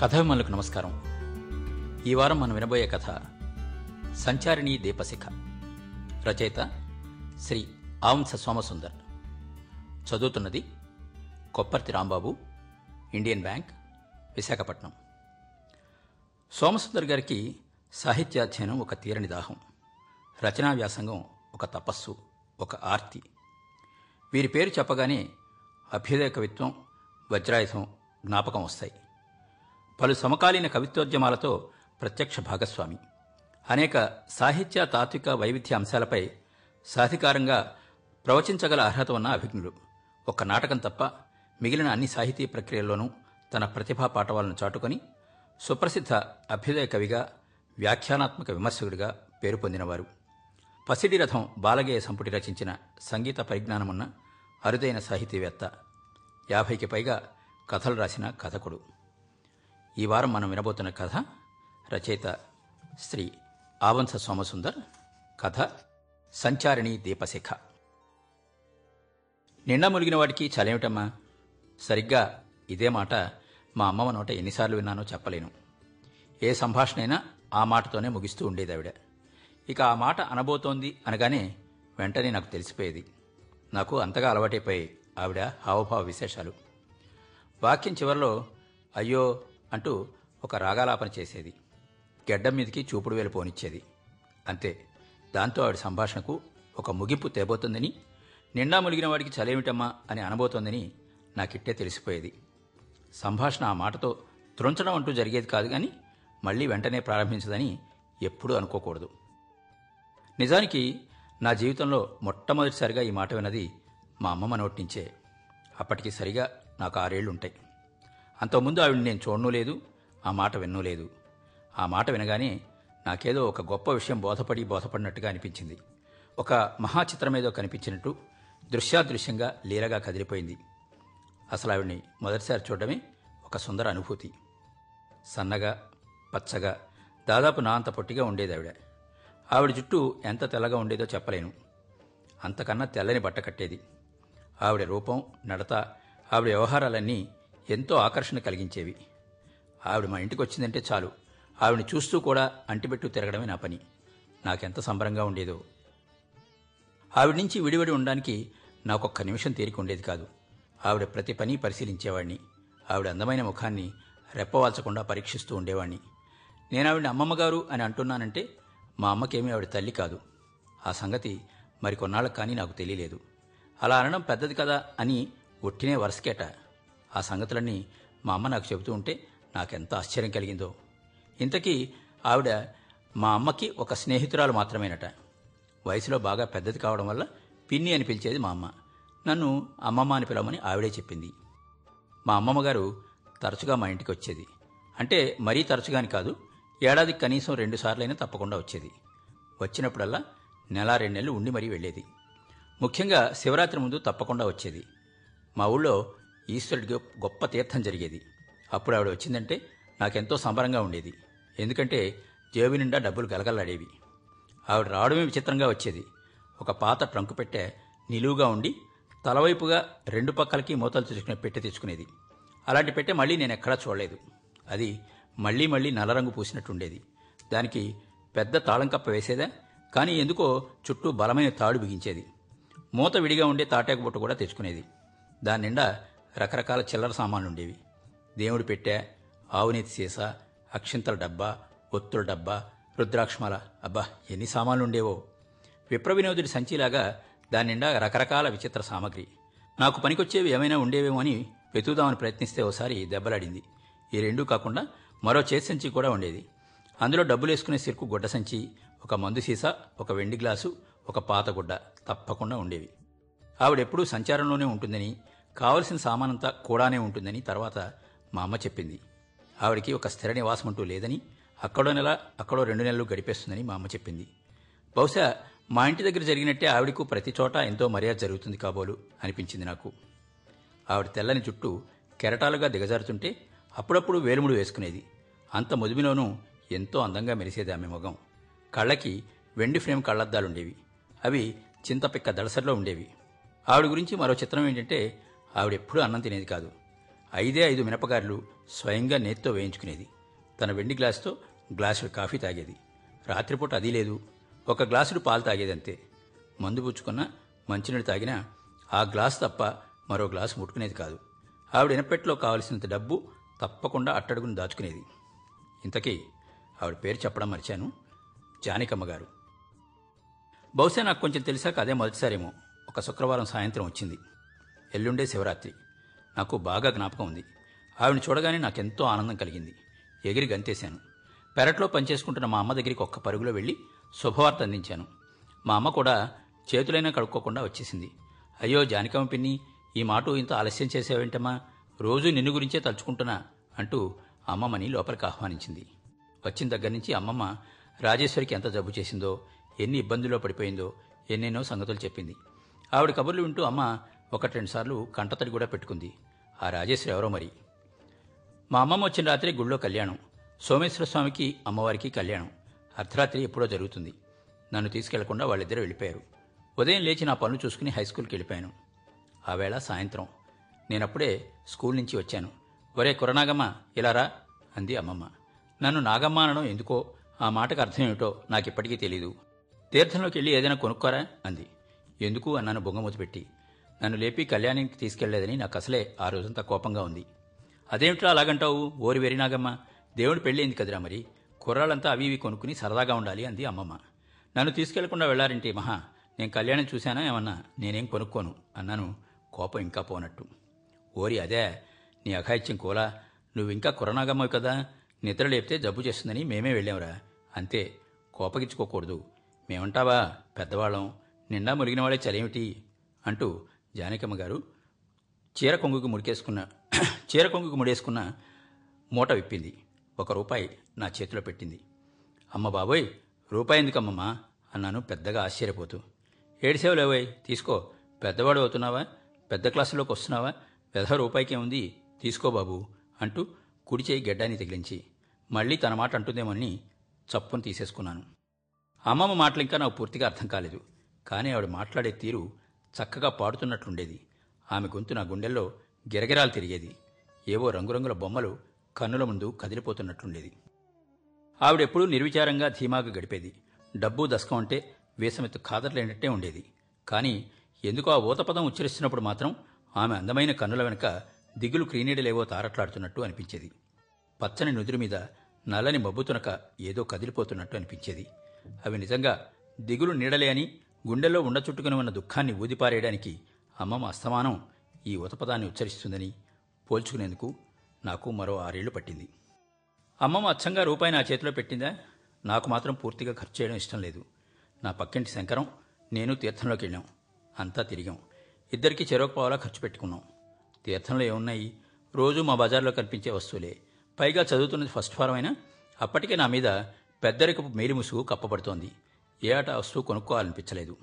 కథాభిమానులకు నమస్కారం. ఈ వారం మనం వినబోయే కథ సంచారిణి దీపశిఖ రచయిత శ్రీ ఆవంశ సోమసుందర్. చదువుతున్నది కొప్పర్తి రాంబాబు ఇండియన్ బ్యాంక్ విశాఖపట్నం. సోమసుందర్ గారికి సాహిత్యాధ్యయనం ఒక తీరని దాహం రచనా వ్యాసంగం ఒక తపస్సు ఒక ఆర్తి. వీరి పేరు చెప్పగానే అభ్యుదయ కవిత్వం వజ్రాయుధం జ్ఞాపకం వస్తాయి. పలు సమకాలీన కవిత్వోద్యమాలతో ప్రత్యక్ష భాగస్వామి. అనేక సాహిత్య తాత్విక వైవిధ్య అంశాలపై సాధికారంగా ప్రవచించగల అర్హత ఉన్న అభిజ్ఞుడు. ఒక్క నాటకం తప్ప మిగిలిన అన్ని సాహితీ ప్రక్రియల్లోనూ తన ప్రతిభా పాఠవాలను చాటుకొని సుప్రసిద్ధ అభ్యుదయ కవిగా వ్యాఖ్యానాత్మక విమర్శకుడిగా పేరు పొందినవారు. పసిడి రథం బాలగేయ సంపుటి రచించిన సంగీత పరిజ్ఞానమున్న అరుదైన సాహితీవేత్త. యాభైకి పైగా కథలు రాసిన కథకుడు. ఈ వారం మనం వినబోతున్న కథ రచయిత శ్రీ ఆవంస సోమసుందర్ కథ సంచారిణి దీపశిఖ. నిండా ములిగిన వాడికి చలేమిటమ్మా? సరిగ్గా ఇదే మాట మా అమ్మమ్మ నోట ఎన్నిసార్లు విన్నానో చెప్పలేను. ఏ సంభాషణైనా ఆ మాటతోనే ముగిస్తూ ఉండేది ఆవిడ ఇక ఆ మాట అనబోతోంది అనగానే వెంటనే నాకు తెలిసిపోయేది. నాకు అంతగా అలవాటైపోయాయి ఆవిడ హావభావ విశేషాలు. వాక్యం చివరిలో అయ్యో అంటూ ఒక రాగాలాపన చేసేది. గెడ్డం మీదకి చూపుడు వేలు పోనిచ్చేది. అంతే. దాంతో ఆవిడ సంభాషణకు ఒక ముగింపు తేబోతుందని నిండా ములిగిన వాడికి చలేమిటమ్మా అని అనబోతోందని నాకిట్టే తెలిసిపోయేది. సంభాషణ ఆ మాటతో త్రుంచడం అంటూ జరిగేది కాదు కానీ మళ్ళీ వెంటనే ప్రారంభించదని ఎప్పుడూ అనుకోకూడదు. నిజానికి నా జీవితంలో మొట్టమొదటిసారిగా ఈ మాట విన్నది మా అమ్మమ్మ నోటి నుంచే. అప్పటికి సరిగా నాకు ఆరేళ్ళుంటాయి. అంతకుముందు ఆవిడ నేను చూడనూ లేదు ఆ మాట విన్నూ లేదు ఆ మాట వినగానే నాకేదో ఒక గొప్ప విషయం బోధపడి బోధపడినట్టుగా అనిపించింది. ఒక మహాచిత్రమేదో కనిపించినట్టు దృశ్యాదృశ్యంగా లీలగా కదిలిపోయింది. అసలు ఆవిడ్ని మొదటిసారి చూడడమే ఒక సుందర అనుభూతి. సన్నగా పచ్చగా దాదాపు నా అంత పొట్టిగా ఉండేది ఆవిడ. ఆవిడ జుట్టు ఎంత తెల్లగా ఉండేదో చెప్పలేను. అంతకన్నా తెల్లని బట్ట కట్టేది. ఆవిడ రూపం నడత ఆవిడ వ్యవహారాలన్నీ ఎంతో ఆకర్షణ కలిగించేవి. ఆవిడ మా ఇంటికి వచ్చిందంటే చాలు. ఆవిడని చూస్తూ కూడా అంటిపెట్టు తిరగడమే నా పని. నాకెంత సంబరంగా ఉండేదో. ఆవిడ నుంచి విడివడి ఉండడానికి నాకొక్క నిమిషం తీరిక ఉండేది కాదు. ఆవిడ ప్రతి పని పరిశీలించేవాడిని ఆవిడ అందమైన ముఖాన్ని రెప్పవాల్చకుండా పరీక్షిస్తూ ఉండేవాణ్ణి. నేను ఆవిడ అమ్మమ్మగారు అని అంటున్నానంటే మా అమ్మకేమీ ఆవిడ తల్లి కాదు. ఆ సంగతి మరి కొన్నాళ్ళకు కానీ నాకు తెలియలేదు. అలా అనడం పెద్దది కదా అని ఒట్టినే వరసకేట. ఆ సంగతులన్నీ మా అమ్మ నాకు చెబుతూ ఉంటే నాకెంత ఆశ్చర్యం కలిగిందో. ఇంతకీ ఆవిడ మా అమ్మకి ఒక స్నేహితురాలు మాత్రమేనట. వయసులో బాగా పెద్దది కావడం వల్ల పిన్ని అని పిలిచేది మా అమ్మ. నన్ను అమ్మమ్మ అని పిలవమని ఆవిడే చెప్పింది. మా అమ్మమ్మగారు తరచుగా మా ఇంటికి వచ్చేది. అంటే మరీ తరచుగాని కాదు ఏడాదికి కనీసం రెండు సార్లైనా తప్పకుండా వచ్చేది. వచ్చినప్పుడల్లా నెల రెండు నెలలు ఉండి మరీ వెళ్ళేది. ముఖ్యంగా శివరాత్రి ముందు తప్పకుండా వచ్చేది. మా ఊళ్ళో ఈశ్వరుడికి గొప్ప తీర్థం జరిగేది. అప్పుడు ఆవిడ వచ్చిందంటే నాకెంతో సంబరంగా ఉండేది. ఎందుకంటే జేబు నిండా డబ్బులు గలగలాడేవి. ఆవిడ రావడమే విచిత్రంగా వచ్చేది. ఒక పాత ట్రంకు పెట్టె నిలువుగా ఉండి తలవైపుగా రెండు పక్కలకి మూతలు తీసుకునే పెట్టె తెచ్చుకునేది అలాంటి పెట్టె మళ్ళీ నేను ఎక్కడా చూడలేదు. అది మళ్ళీ మళ్ళీ నల్లరంగు పూసినట్టుండేది. దానికి పెద్ద తాళం కప్ప వేసేదా? కానీ ఎందుకో చుట్టూ బలమైన తాడు బిగించేది. మూత విడిగా ఉండే తాటాకు బుట్ట కూడా తెచ్చుకునేది. దాని నిండా రకరకాల చిల్లర సామాన్లు ఉండేవి. దేవుడు పెట్టె ఆవునేతి సీసా అక్షింతల డబ్బా ఒత్తుల డబ్బా రుద్రాక్షమాల. అబ్బా ఎన్ని సామాన్లు ఉండేవో. విప్ర వినోదుడి సంచిలాగా దాని నిండా రకరకాల విచిత్ర సామగ్రి. నాకు పనికొచ్చేవి ఏమైనా ఉండేవేమో అని వెతుకుదామని ప్రయత్నిస్తే ఓసారి దెబ్బలాడింది. ఈ రెండూ కాకుండా మరో చేతి సంచి కూడా ఉండేది. అందులో డబ్బులేసుకునే సిరుకు గుడ్డ సంచి ఒక మందు సీసా ఒక వెండి గ్లాసు ఒక పాత గుడ్డ తప్పకుండా ఉండేవి. ఆవిడెప్పుడూ సంచారంలోనే ఉంటుందని కావలసిన సామానంతా కూడానే ఉంటుందని తర్వాత మా అమ్మ చెప్పింది. ఆవిడికి ఒక స్థిర నివాసం అంటూ లేదని అక్కడో నెల అక్కడో రెండు నెలలు గడిపేస్తుందని మా అమ్మ చెప్పింది. బహుశా మా ఇంటి దగ్గర జరిగినట్టే ఆవిడకు ప్రతి చోట ఎంతో మర్యాద జరుగుతుంది కాబోలు అనిపించింది నాకు. ఆవిడ తెల్లని చుట్టూ కెరటాలుగా దిగజారుతుంటే అప్పుడప్పుడు వేలుముడు వేసుకునేది. అంత ముదిమిలోనూ ఎంతో అందంగా మెరిసేది ఆమె మొగం. కళ్ళకి వెండి ఫ్రేమ్ కళ్ళద్దాలుండేవి. అవి చింతపిక్క దళసరిలో ఉండేవి. ఆవిడ గురించి మరో చిత్రం ఏంటంటే ఆవిడెప్పుడూ అన్నం తినేది కాదు. ఐదే ఐదు మినపకారులు స్వయంగా నేత్తో వేయించుకునేది. తన వెండి గ్లాసుతో గ్లాసుడు కాఫీ తాగేది. రాత్రిపూట అది లేదు. ఒక గ్లాసుడు పాలు తాగేది అంతే మందు పుచ్చుకున్న మంచినీళ్ళు తాగినా ఆ గ్లాసు తప్ప మరో గ్లాసు ముట్టుకునేది కాదు. ఆవిడ ఇనపెట్లో కావలసినంత డబ్బు తప్పకుండా అట్టడుగుని దాచుకునేది. ఇంతకీ ఆవిడ పేరు చెప్పడం మర్చాను. జానికమ్మ గారు బహుశా నాకు కొంచెం తెలిసాక అదే మొదటిసారేమో. ఒక శుక్రవారం సాయంత్రం వచ్చింది. ఎల్లుండే శివరాత్రి. నాకు బాగా జ్ఞాపకం ఉంది. ఆవిడని చూడగానే నాకెంతో ఆనందం కలిగింది. ఎగిరి గంతేశాను. పెరట్లో పనిచేసుకుంటున్న మా అమ్మ దగ్గరికి ఒక్క పరుగులో వెళ్ళి శుభవార్త అందించాను. మా అమ్మ కూడా చేతులైనా కడుక్కోకుండా వచ్చేసింది. అయ్యో జానికమ్మ పిన్ని ఈ మాట ఇంత ఆలస్యం చేసావేంటమ్మా రోజు నిన్ను గురించే తలుచుకుంటున్నా అంటూ అమ్మమ్మని లోపలికి ఆహ్వానించింది. వచ్చిన దగ్గర నుంచి అమ్మమ్మ రాజేశ్వరికి ఎంత జబ్బు చేసిందో ఎన్ని ఇబ్బందుల్లో పడిపోయిందో ఎన్నెన్నో సంగతులు చెప్పింది. ఆవిడ కబుర్లు వింటూ అమ్మ ఒకటి రెండు సార్లు కంటతడి కూడా పెట్టుకుంది. ఆ రాజేశ్వరి ఎవరో మరి? మా అమ్మమ్మ వచ్చిన రాత్రి గుళ్ళో కళ్యాణం. సోమేశ్వర స్వామికి అమ్మవారికి కళ్యాణం. అర్ధరాత్రి ఎప్పుడో జరుగుతుంది. నన్ను తీసుకెళ్ళకుండా వాళ్ళిద్దరూ వెళ్ళిపోయారు. ఉదయం లేచి నా పనులు చూసుకుని హై స్కూల్కి వెళ్ళిపోయాను. ఆ వేళ సాయంత్రం. నేనప్పుడే స్కూల్ నుంచి వచ్చాను. ఒరే కురనాగమ్మ ఇలా రా అంది అమ్మమ్మ. నన్ను నాగమ్మ అనడం ఎందుకో? ఆ మాటకు అర్థం ఏమిటో నాకిప్పటికీ తెలీదు. తీర్థంలోకి వెళ్ళి ఏదైనా కొనుక్కోరా అంది. ఎందుకు? అన్నాను బొంగమూతి పెట్టి. నన్ను లేపి కళ్యాణానికి తీసుకెళ్ళేదని నాకు అసలే ఆ రోజంతా కోపంగా ఉంది. అదేమిట్రా అలాగంటావు? ఓరి వెరినాగమ్మ దేవుడు పెళ్ళింది కదిరా మరి? కుర్రాళ్ళంతా అవి ఇవి కొనుక్కుని సరదాగా ఉండాలి అంది అమ్మమ్మ. నన్ను తీసుకెళ్ళకుండా వెళ్ళారంటే మహా? నేను కళ్యాణం చూశానా ఏమన్నా? నేనేం కొనుక్కోను అన్నాను కోపం ఇంకా పోనట్టు. ఓరి అదే నీ అఘాయిత్యం కోలా? నువ్వు ఇంకా కదా? నిద్ర లేపితే జబ్బు చేస్తుందని మేమే వెళ్ళాంరా. అంతే కోపగించుకోకూడదు. మేమంటావా? పెద్దవాళ్ళం నిండా మురిగిన వాళ్ళే చలేమిటి? అంటూ జానకమ్మ గారు చీర కొంగుకు ముడికేసుకున్న చీర కొంగుకు ముడేసుకున్న మూట విప్పింది. ఒక రూపాయి నా చేతిలో పెట్టింది. అమ్మ బాబోయ్ రూపాయి ఎందుకమ్మమ్మా? అన్నాను పెద్దగా ఆశ్చర్యపోతూ. ఏడిసేవలేవోయ్ తీసుకో. పెద్దవాడు అవుతున్నావా? పెద్ద క్లాసులోకి వస్తున్నావా? వెధ రూపాయికే ఉంది తీసుకో బాబు అంటూ కుడి చేయి గెడ్డాన్ని తగిలించి మళ్ళీ తన మాట అంటుందేమని చప్పును తీసేసుకున్నాను. అమ్మమ్మ మాటలు ఇంకా నాకు పూర్తిగా అర్థం కాలేదు. కానీ ఆవిడ మాట్లాడే తీరు చక్కగా పాడుతున్నట్లుండేది. ఆమె గొంతు నా గుండెల్లో గిరగిరాలు తిరిగేది. ఏవో రంగురంగుల బొమ్మలు కన్నుల ముందు కదిలిపోతున్నట్లుండేది. ఆవిడెప్పుడూ నిర్విచారంగా ధీమాగా గడిపేది. డబ్బు దశకం అంటే వేసమెత్తు ఖాదర్లేనట్టే ఉండేది. కానీ ఎందుకో ఆ ఊతపదం ఉచ్చరిస్తున్నప్పుడు మాత్రం ఆమె అందమైన కన్నుల వెనుక దిగులు క్రీనీడలేవో తారట్లాడుతున్నట్టు అనిపించేది. పచ్చని నుదురు మీద నల్లని మబ్బుతునక ఏదో కదిలిపోతున్నట్టు అనిపించేది. అవి నిజంగా దిగులు నీడలే అని గుండెల్లో ఉండ చుట్టుకుని ఉన్న దుఃఖాన్ని ఊదిపారేయడానికి అమ్మమ్మ అస్తమానం ఈ ఉతపదాన్ని ఉచ్చరిస్తుందని పోల్చుకునేందుకు నాకు మరో ఆరేళ్ళు పట్టింది. అమ్మమ్మ అచ్చంగా రూపాయి నా చేతిలో పెట్టిందా? నాకు మాత్రం పూర్తిగా ఖర్చు చేయడం ఇష్టం లేదు. నా పక్కింటి శంకరం నేను తీర్థంలోకి వెళ్ళాం అంతా తిరిగాం. ఇద్దరికి చెరొక ఖర్చు పెట్టుకున్నాం. తీర్థంలో ఏమున్నాయి? రోజు మా బజార్లో కనిపించే వస్తువులే. పైగా చదువుతున్నది ఫస్ట్ ఫారం అయినా అప్పటికే నా మీద పెద్దరికపు మేలిముసుగు కప్పబడుతోంది. ఏ ఆట వస్తువు కొనుక్కోవాలనిపించలేదు.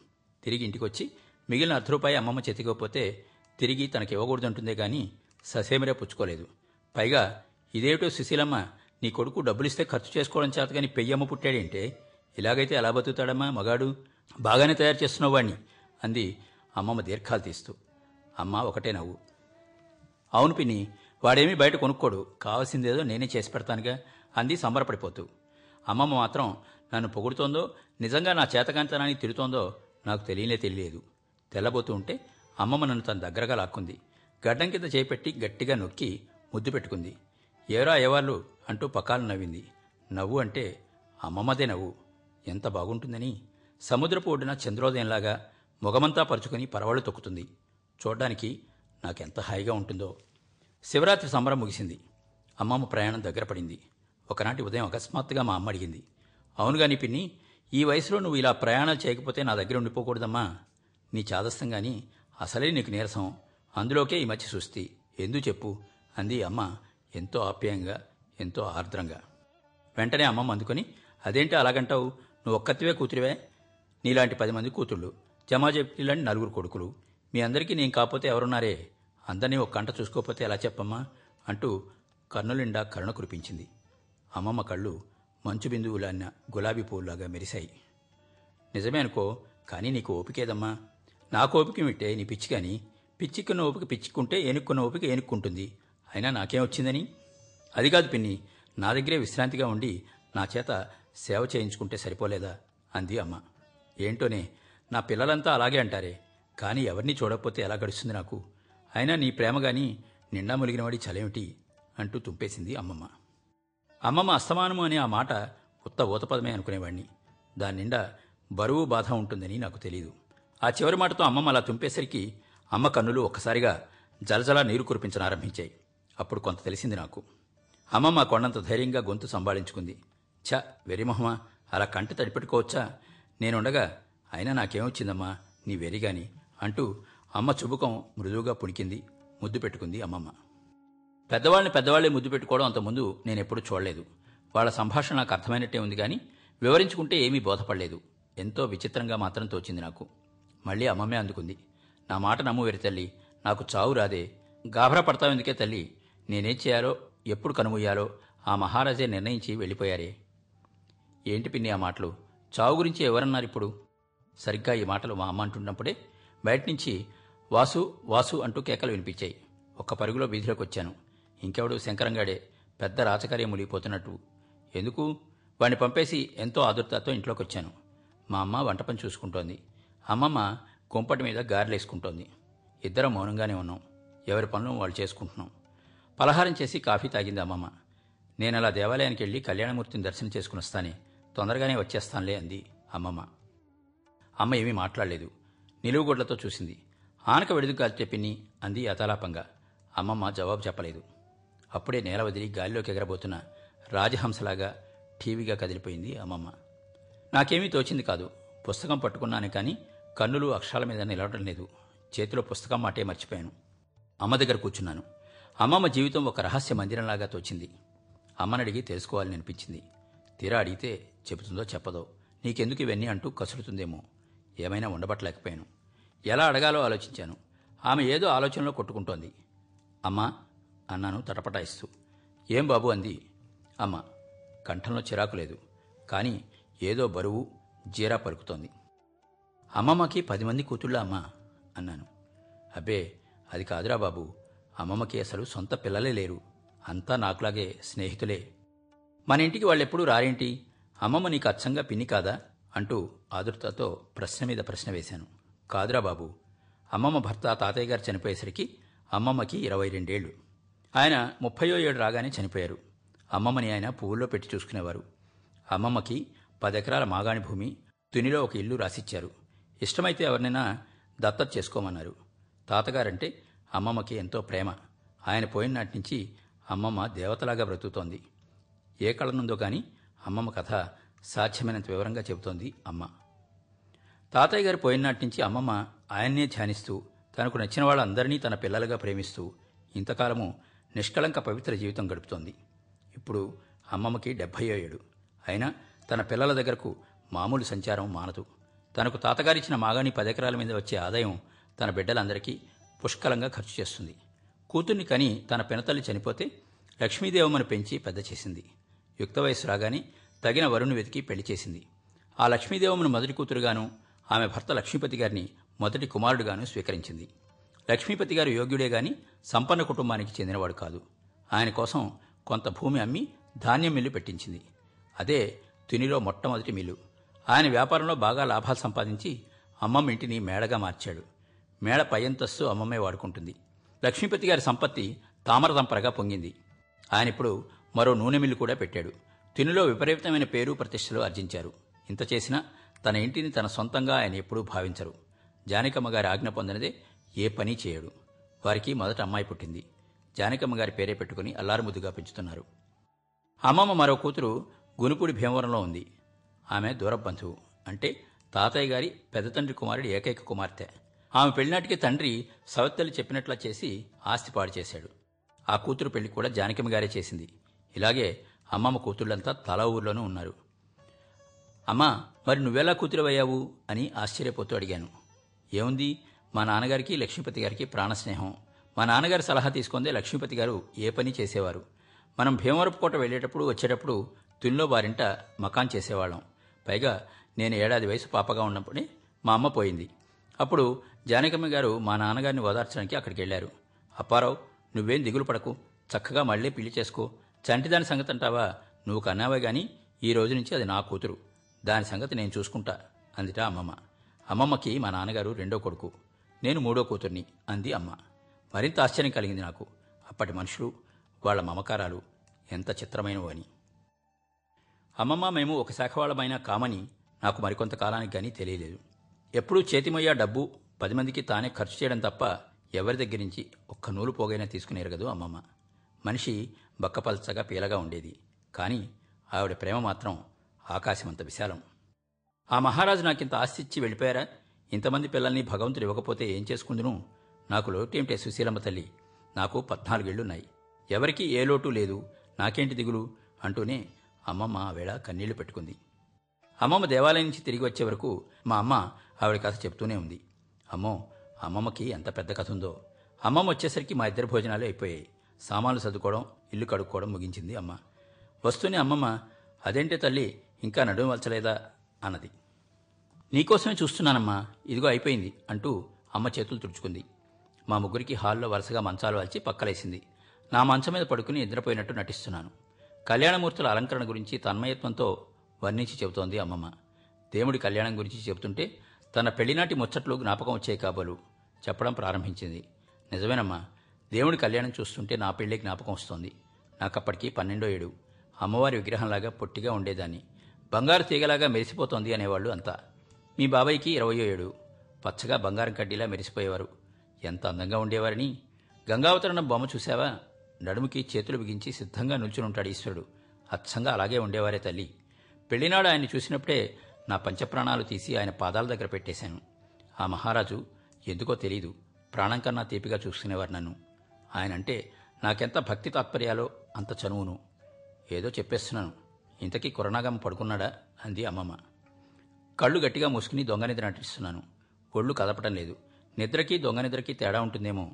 తిరిగి ఇంటికి వచ్చి మిగిలిన అర్ధ రూపాయి అమ్మమ్మ చేతికోపోతే తిరిగి తనకి ఇవ్వకూడదంటుందే కానీ ససేమిరే పుచ్చుకోలేదు. పైగా ఇదేమిటో సుశీలమ్మ నీ కొడుకు డబ్బులిస్తే ఖర్చు చేసుకోవడం చేత కానీ పెయ్యమ్మ పుట్టాడేంటే? ఇలాగైతే ఎలా బతుకుతాడమ్మా మగాడు? బాగానే తయారు చేస్తున్నావు వాణ్ణి అంది అమ్మమ్మ దీర్ఘాలు తీస్తూ. అమ్మ ఒకటే నవ్వు. అవును పిన్ని వాడేమీ బయట కొనుక్కోడు. కావాల్సిందేదో నేనే చేసి పెడతానుగా అంది సంబరపడిపోతూ. అమ్మమ్మ మాత్రం నన్ను పొగుడుతోందో నిజంగా నా చేతకాంతనాన్ని తిడుతోందో నాకు తెలియనే తెలియలేదు తెల్లబోతూ ఉంటే అమ్మమ్మ నన్ను తన దగ్గరగా లాక్కుంది. గడ్డం కింద చేపెట్టి గట్టిగా నొక్కి ముద్దు పెట్టుకుంది. ఏరా ఏవాళ్ళు అంటూ పకాలు నవ్వింది. నవ్వు అంటే అమ్మమ్మదే నవ్వు. ఎంత బాగుంటుందని. సముద్రపు ఒడ్డున చంద్రోదయంలాగా మొగమంతా పరుచుకొని పరవళ్ళు తొక్కుతుంది. చూడ్డానికి నాకెంత హాయిగా ఉంటుందో. శివరాత్రి సంబరం ముగిసింది. అమ్మమ్మ ప్రయాణం దగ్గర పడింది. ఒకనాటి ఉదయం అకస్మాత్తుగా మా అమ్మ అడిగింది. అవునుగాని పిన్ని ఈ వయసులో నువ్వు ఇలా ప్రయాణాలు చేయకపోతే నా దగ్గర ఉండిపోకూడదమ్మా. నీ చాదస్తం గాని అసలే నీకు నీరసం. అందులోకే ఈ మధ్య సుస్థి. ఎందు చెప్పు? అంది అమ్మ ఎంతో ఆప్యాయంగా ఎంతో ఆర్ద్రంగా. వెంటనే అమ్మమ్మ అందుకొని అదేంటి అలాగంటావు? నువ్వు ఒక్కతివే కూతురివే? నీలాంటి పది మంది కూతుళ్ళు జమాజెప్టిలాంటి నలుగురు కొడుకులు. మీ అందరికీ నేను కాకపోతే ఎవరున్నారే? అందరినీ ఒక కంట చూసుకోకపోతే ఎలా చెప్పమ్మా? అంటూ కన్నులిండా కరుణ కురిపించింది. అమ్మమ్మ కళ్ళు మంచు బిందువులన్న గులాబీ పువ్వులాగా మెరిశాయి. నిజమే అనుకో కానీ నీకు ఓపికేదమ్మా. నాకు ఓపిక వింటే నీ పిచ్చి కానీ పిచ్చిక్కున్న ఓపిక పిచ్చుకుంటే ఎనుక్కున్న ఓపిక ఎనుక్కుంటుంది అయినా నాకేం వచ్చిందని? అది కాదు పిన్ని నా దగ్గరే విశ్రాంతిగా ఉండి నా చేత సేవ చేయించుకుంటే సరిపోలేదా? అంది అమ్మ. ఏంటోనే నా పిల్లలంతా అలాగే అంటారే కానీ ఎవరిని చూడకపోతే ఎలా గడుస్తుంది నాకు? అయినా నీ ప్రేమ గాని నిండా ములిగినవాడి చలేమిటి? అంటూ తుంపేసింది అమ్మమ్మ. అమ్మమ్మ అస్తమానము అనే ఆ మాట కొత్త ఊతపదమే అనుకునేవాణ్ణి. దాని నిండా బరువు బాధ ఉంటుందని నాకు తెలియదు ఆ చివరి మాటతో అమ్మమ్మ అలా తుంపేసరికి అమ్మ కన్నులు ఒక్కసారిగా జలజల నీరు కురిపించనారంభించాయి అప్పుడు కొంత తెలిసింది నాకు. అమ్మమ్మ కొండంత ధైర్యంగా గొంతు సంభాళించుకుంది. ఛ వెరిమొహమా అలా కంటి తడిపెట్టుకోవచ్చా? నేనుండగా అయినా నాకేమొచ్చిందమ్మా? నీ వెరిగాని అంటూ అమ్మ చుబుకం మృదువుగా పుణికింది ముద్దు పెట్టుకుంది అమ్మమ్మ. పెద్దవాళ్ళని పెద్దవాళ్ళే ముద్దు పెట్టుకోవడం అంతకుముందు నేనెప్పుడూ చూడలేదు. వాళ్ళ సంభాషణ నాకు అర్థమైనట్టే ఉంది కానీ వివరించుకుంటే ఏమీ బోధపడలేదు. ఎంతో విచిత్రంగా మాత్రం తోచింది నాకు. మళ్ళీ అమ్మమ్మే అందుకుంది. నా మాట నమ్ము వెరి తల్లి. నాకు చావు రాదే. గాభరా పడతావెందుకే తల్లి? నేనేం చేయాలో ఎప్పుడు కనుమూయాలో ఆ మహారాజే నిర్ణయించి వెళ్ళిపోయారే. ఏంటి పిన్ని ఆ మాటలు? చావు గురించి ఎవరన్నారు ఇప్పుడు? సరిగ్గా ఈ మాటలు మా అమ్మ అంటున్నప్పుడే బయట నుంచి వాసు వాసు అంటూ కేకలు వినిపించాయి. ఒక్క పరుగులో వీధిలోకి వచ్చాను ఇంకెవడు శంకరంగాడే పెద్ద రాచకార్యం మునిగిపోతున్నట్టు. ఎందుకు? వాణ్ణి పంపేసి ఎంతో ఆదుర్తతో ఇంట్లోకి వచ్చాను మా అమ్మ వంట పని చూసుకుంటోంది. అమ్మమ్మ కుంపటి మీద గారెలేసుకుంటోంది. ఇద్దరం మౌనంగానే ఉన్నాం. ఎవరి పనులు వాళ్ళు చేసుకుంటున్నాం. పలహారం చేసి కాఫీ తాగింది అమ్మమ్మ. నేను అలా దేవాలయానికి వెళ్ళి కళ్యాణమూర్తిని దర్శనం చేసుకుని వస్తానే. తొందరగానే వచ్చేస్తానులే అంది అమ్మమ్మ. అమ్మ ఏమీ మాట్లాడలేదు. నిలువుగొడ్లతో చూసింది. ఆనక వెడుదు కాల్చే పిన్ని అంది అతలాపంగా అమ్మమ్మ జవాబు చెప్పలేదు. అప్పుడే నేల వదిలి గాలిలోకి ఎగరబోతున్న రాజహంసలాగా ఠీవీగా కదిలిపోయింది అమ్మమ్మ. నాకేమీ తోచింది కాదు. పుస్తకం పట్టుకున్నాను కానీ కన్నులు అక్షరాల మీద నిలవడం లేదు. చేతిలో పుస్తకం మాటే మర్చిపోయాను. అమ్మ దగ్గర కూర్చున్నాను. అమ్మమ్మ జీవితం ఒక రహస్య మందిరంలాగా తోచింది. అమ్మని అడిగి తెలుసుకోవాలని అనిపించింది. తీరా అడిగితే చెబుతుందో చెప్పదో. నీకెందుకు ఇవన్నీ అంటూ కసులుతుందేమో ఏమైనా ఉండబట్టలేకపోయాను. ఎలా అడగాలో ఆలోచించాను. ఆమె ఏదో ఆలోచనలో కొట్టుకుంటోంది. అమ్మా అన్నాను తటపటాయిస్తూ. ఏం బాబు? అంది. అమ్మ కంఠంలో చిరాకు లేదు. కానీ ఏదో బరువు జీరా పలుకుతోంది అమ్మమ్మకి పది మంది కూతుళ్ళ అమ్మా? అన్నాను. అబ్బే అది కాదురా బాబు. అమ్మమ్మకి అసలు సొంత పిల్లలే లేరు. అంతా నాకులాగే స్నేహితులే. మన ఇంటికి వాళ్ళెప్పుడూ రారేంటి? అమ్మమ్మ నీకు అచ్చంగా పిన్ని కాదా? అంటూ ఆదుర్తతో ప్రశ్న మీద ప్రశ్న వేశాను. కాదురా బాబు. అమ్మమ్మ భర్త తాతయ్య గారు చనిపోయేసరికి అమ్మమ్మకి ఇరవై రెండేళ్ళు ఆయన ముప్పయో ఏడు రాగానే చనిపోయారు. అమ్మమ్మని ఆయన పువ్వుల్లో పెట్టి చూసుకునేవారు. అమ్మమ్మకి పదెకరాల మాగాణి భూమి తునిలో ఒక ఇల్లు రాసిచ్చారు. ఇష్టమైతే ఎవరినైనా దత్తత చేసుకోమన్నారు. తాతగారంటే అమ్మమ్మకి ఎంతో ప్రేమ. ఆయన పోయిన నాటి నుంచి అమ్మమ్మ దేవతలాగా బ్రతుకుతోంది. ఏ కళనుందో కానీ అమ్మమ్మ కథ సాధ్యమైనంత వివరంగా చెబుతోంది అమ్మ. తాతయ్య గారు పోయినాటి నుంచి అమ్మమ్మ ఆయన్నే ధ్యానిస్తూ తనకు నచ్చిన వాళ్ళందరినీ తన పిల్లలుగా ప్రేమిస్తూ ఇంతకాలము నిష్కళంక పవిత్ర జీవితం గడుపుతోంది. ఇప్పుడు అమ్మమ్మకి డెబ్భయో ఏడు. అయినా తన పిల్లల దగ్గరకు మామూలు సంచారం మానదు. తనకు తాతగారిచ్చిన మాగాణి పదెకరాల మీద వచ్చే ఆదాయం తన బిడ్డలందరికీ పుష్కలంగా ఖర్చు చేస్తుంది. కూతుర్ని కని తన పినతల్లి చనిపోతే లక్ష్మీదేవమ్మను పెంచి పెద్ద చేసింది. యుక్త వయసు రాగానే తగిన వరుణ్ణి వెతికి పెళ్ళి చేసింది. ఆ లక్ష్మీదేవమ్మను మొదటి కూతురుగాను ఆమె భర్త లక్ష్మీపతి గారిని మొదటి కుమారుడుగాను స్వీకరించింది. లక్ష్మీపతి గారు యోగ్యుడే గాని సంపన్న కుటుంబానికి చెందినవాడు కాదు. ఆయన కోసం కొంత భూమి అమ్మి ధాన్యం మిల్లు పెట్టించింది. అదే తునిలో మొట్టమొదటి మిల్లు. ఆయన వ్యాపారంలో బాగా లాభాలు సంపాదించి అమ్మమ్మ ఇంటిని మేడగా మార్చాడు. మేడ పైంతస్తు అమ్మమ్మే వాడుకుంటుంది. లక్ష్మీపతి గారి సంపత్తి తామరతంపరగా పొంగింది. ఆయన ఇప్పుడు మరో నూనె మిల్లు కూడా పెట్టాడు. తినులో విపరీతమైన పేరు ప్రతిష్టలు ఆర్జించారు. ఇంత చేసినా తన ఇంటిని తన సొంతంగా ఆయన ఎప్పుడూ భావించరు. జానకమ్మ గారి ఆజ్ఞ పొందినదే ఏ పని చేయడు. వారికి మొదట అమ్మాయి పుట్టింది. జానకమ్మ గారి పేరే పెట్టుకుని అల్లారుముద్దుగా పెంచుతున్నారు. అమ్మమ్మ మరో కూతురు గునుపూడి భీమవరంలో ఉంది. ఆమె దూరబంధువు అంటే తాతయ్య గారి పెద్ద తండ్రి కుమారుడి ఏకైక కుమార్తె. ఆమె పెళ్ళినాటికి తండ్రి సవత్తలు చెప్పినట్లా చేసి ఆస్తి పాడు చేశాడు. ఆ కూతురు పెళ్ళి కూడా జానకమ్మ గారే చేసింది. ఇలాగే అమ్మమ్మ కూతుళ్ళంతా తల ఊర్లోనూ ఉన్నారు. అమ్మా మరి నువ్వెలా కూతురువయ్యావు? అని ఆశ్చర్యపోతూ అడిగాను. ఏముంది? మా నాన్నగారికి లక్ష్మీపతి గారికి ప్రాణస్నేహం మా నాన్నగారి సలహా తీసుకుందే లక్ష్మీపతి గారు ఏ పని చేసేవారు. మనం భీమవరపుకోట వెళ్ళేటప్పుడు వచ్చేటప్పుడు తునిలో వారింట మకాన్ చేసేవాళ్ళం. పైగా నేను ఏడాది వయసు పాపగా ఉన్నప్పుడే మా అమ్మ పోయింది. అప్పుడు జానకమ్మ గారు మా నాన్నగారిని ఓదార్చడానికి అక్కడికి వెళ్ళారు. అప్పారావు నువ్వేం దిగులు పడకు. చక్కగా మళ్ళీ పెళ్ళి చేసుకో. చంటిదాని సంగతి అంటావా? నువ్వు కన్నావే గాని ఈ రోజు నుంచి అది నా కూతురు. దాని సంగతి నేను చూసుకుంటా అందిట అమ్మమ్మ. అమ్మమ్మకి మా నాన్నగారు రెండో కొడుకు. నేను మూడో కూతుర్ని అంది అమ్మ. మరింత ఆశ్చర్యం కలిగింది నాకు. అప్పటి మనుషులు వాళ్ళ మమకారాలు ఎంత చిత్రమైనవో అని. అమ్మమ్మ మేము ఒక శాఖ వాళ్ళమైనా కామని నాకు మరికొంత కాలానికి కానీ తెలియలేదు. ఎప్పుడూ చేతిమయ్యా డబ్బు పది మందికి తానే ఖర్చు చేయడం తప్ప ఎవరి దగ్గర నుంచి ఒక్క నూలు పోగైనా తీసుకునేరు ఎరగదు అమ్మమ్మ. మనిషి బక్కపల్చగా పీలగా ఉండేది. కానీ ఆవిడ ప్రేమ మాత్రం ఆకాశమంత విశాలం. ఆ మహారాజు నాకింత ఆస్తిచ్చి వెళ్ళిపోయారా? ఇంతమంది పిల్లల్ని భగవంతుడు ఇవ్వకపోతే ఏం చేసుకుందును? నాకు లోటేమిటే సుశీలమ్మ తల్లి? నాకు పద్నాలుగేళ్ళున్నాయి ఎవరికీ ఏ లోటు లేదు. నాకేంటి దిగులు? అంటూనే అమ్మమ్మ ఆవేళ కన్నీళ్ళు పెట్టుకుంది. అమ్మమ్మ దేవాలయం నుంచి తిరిగి వచ్చే వరకు మా అమ్మ ఆవిడ కథ చెప్తూనే ఉంది. అమ్మో అమ్మమ్మకి ఎంత పెద్ద కథ ఉందో. అమ్మమ్మ వచ్చేసరికి మా ఇద్దరి భోజనాలు అయిపోయాయి. సామాన్లు సర్దుకోవడం ఇల్లు కడుక్కోవడం ముగించింది అమ్మ. వస్తూనే అమ్మమ్మ అదేంటే తల్లి ఇంకా నడుము వలచలేదా? అన్నది. నీకోసమే చూస్తున్నానమ్మా. ఇదిగో అయిపోయింది అంటూ అమ్మ చేతులు తుడుచుకుంది. మా ముగ్గురికి హాల్లో వరుసగా మంచాలు వాల్చి పక్కలేసింది. నా మంచం మీద పడుకుని నిద్రపోయినట్టు నటిస్తున్నాను. కళ్యాణమూర్తుల అలంకరణ గురించి తన్మయత్వంతో వర్ణించి చెబుతోంది అమ్మమ్మ. దేవుడి కళ్యాణం గురించి చెబుతుంటే తన పెళ్ళినాటి ముచ్చట్లు జ్ఞాపకం వచ్చే కాబోలు. చెప్పడం ప్రారంభించింది. నిజమేనమ్మా. దేవుడి కళ్యాణం చూస్తుంటే నా పెళ్ళి జ్ఞాపకం వస్తోంది. నాకప్పటికి పన్నెండో ఏడు. అమ్మవారి విగ్రహంలాగా పొట్టిగా ఉండేదాన్ని. బంగారు తీగలాగా మెరిసిపోతోంది అనేవాళ్ళు అంతా. మీ బాబాయ్కి ఇరవయో ఏడు. పచ్చగా బంగారం కడ్డీలా మెరిసిపోయేవారు. ఎంత అందంగా ఉండేవారని. గంగావతరణం బొమ్మ చూశావా? నడుముకి చేతులు బిగించి సిద్ధంగా నిల్చునుంటాడు ఈశ్వరుడు. అచ్చంగా అలాగే ఉండేవారే తల్లి. పెళ్ళినాడు ఆయన్ని చూసినప్పుడే నా పంచప్రాణాలు తీసి ఆయన పాదాల దగ్గర పెట్టేశాను. ఆ మహారాజు ఎందుకో తెలీదు. ప్రాణం కన్నా తీపిగా చూసుకునేవారు నన్ను. ఆయనంటే నాకెంత భక్తి తాత్పర్యాలో అంత చనువును. ఏదో చెప్పేస్తున్నాను. ఇంతకీ కొరణాగమ్మ పడుకున్నాడా? అంది అమ్మమ్మ. కళ్ళు గట్టిగా మూసుకుని దొంగ నిద్ర నటిస్తున్నాను. ఒళ్ళు కదపటం లేదు. నిద్రకి దొంగ నిద్రకి తేడా ఉంటుందేమో.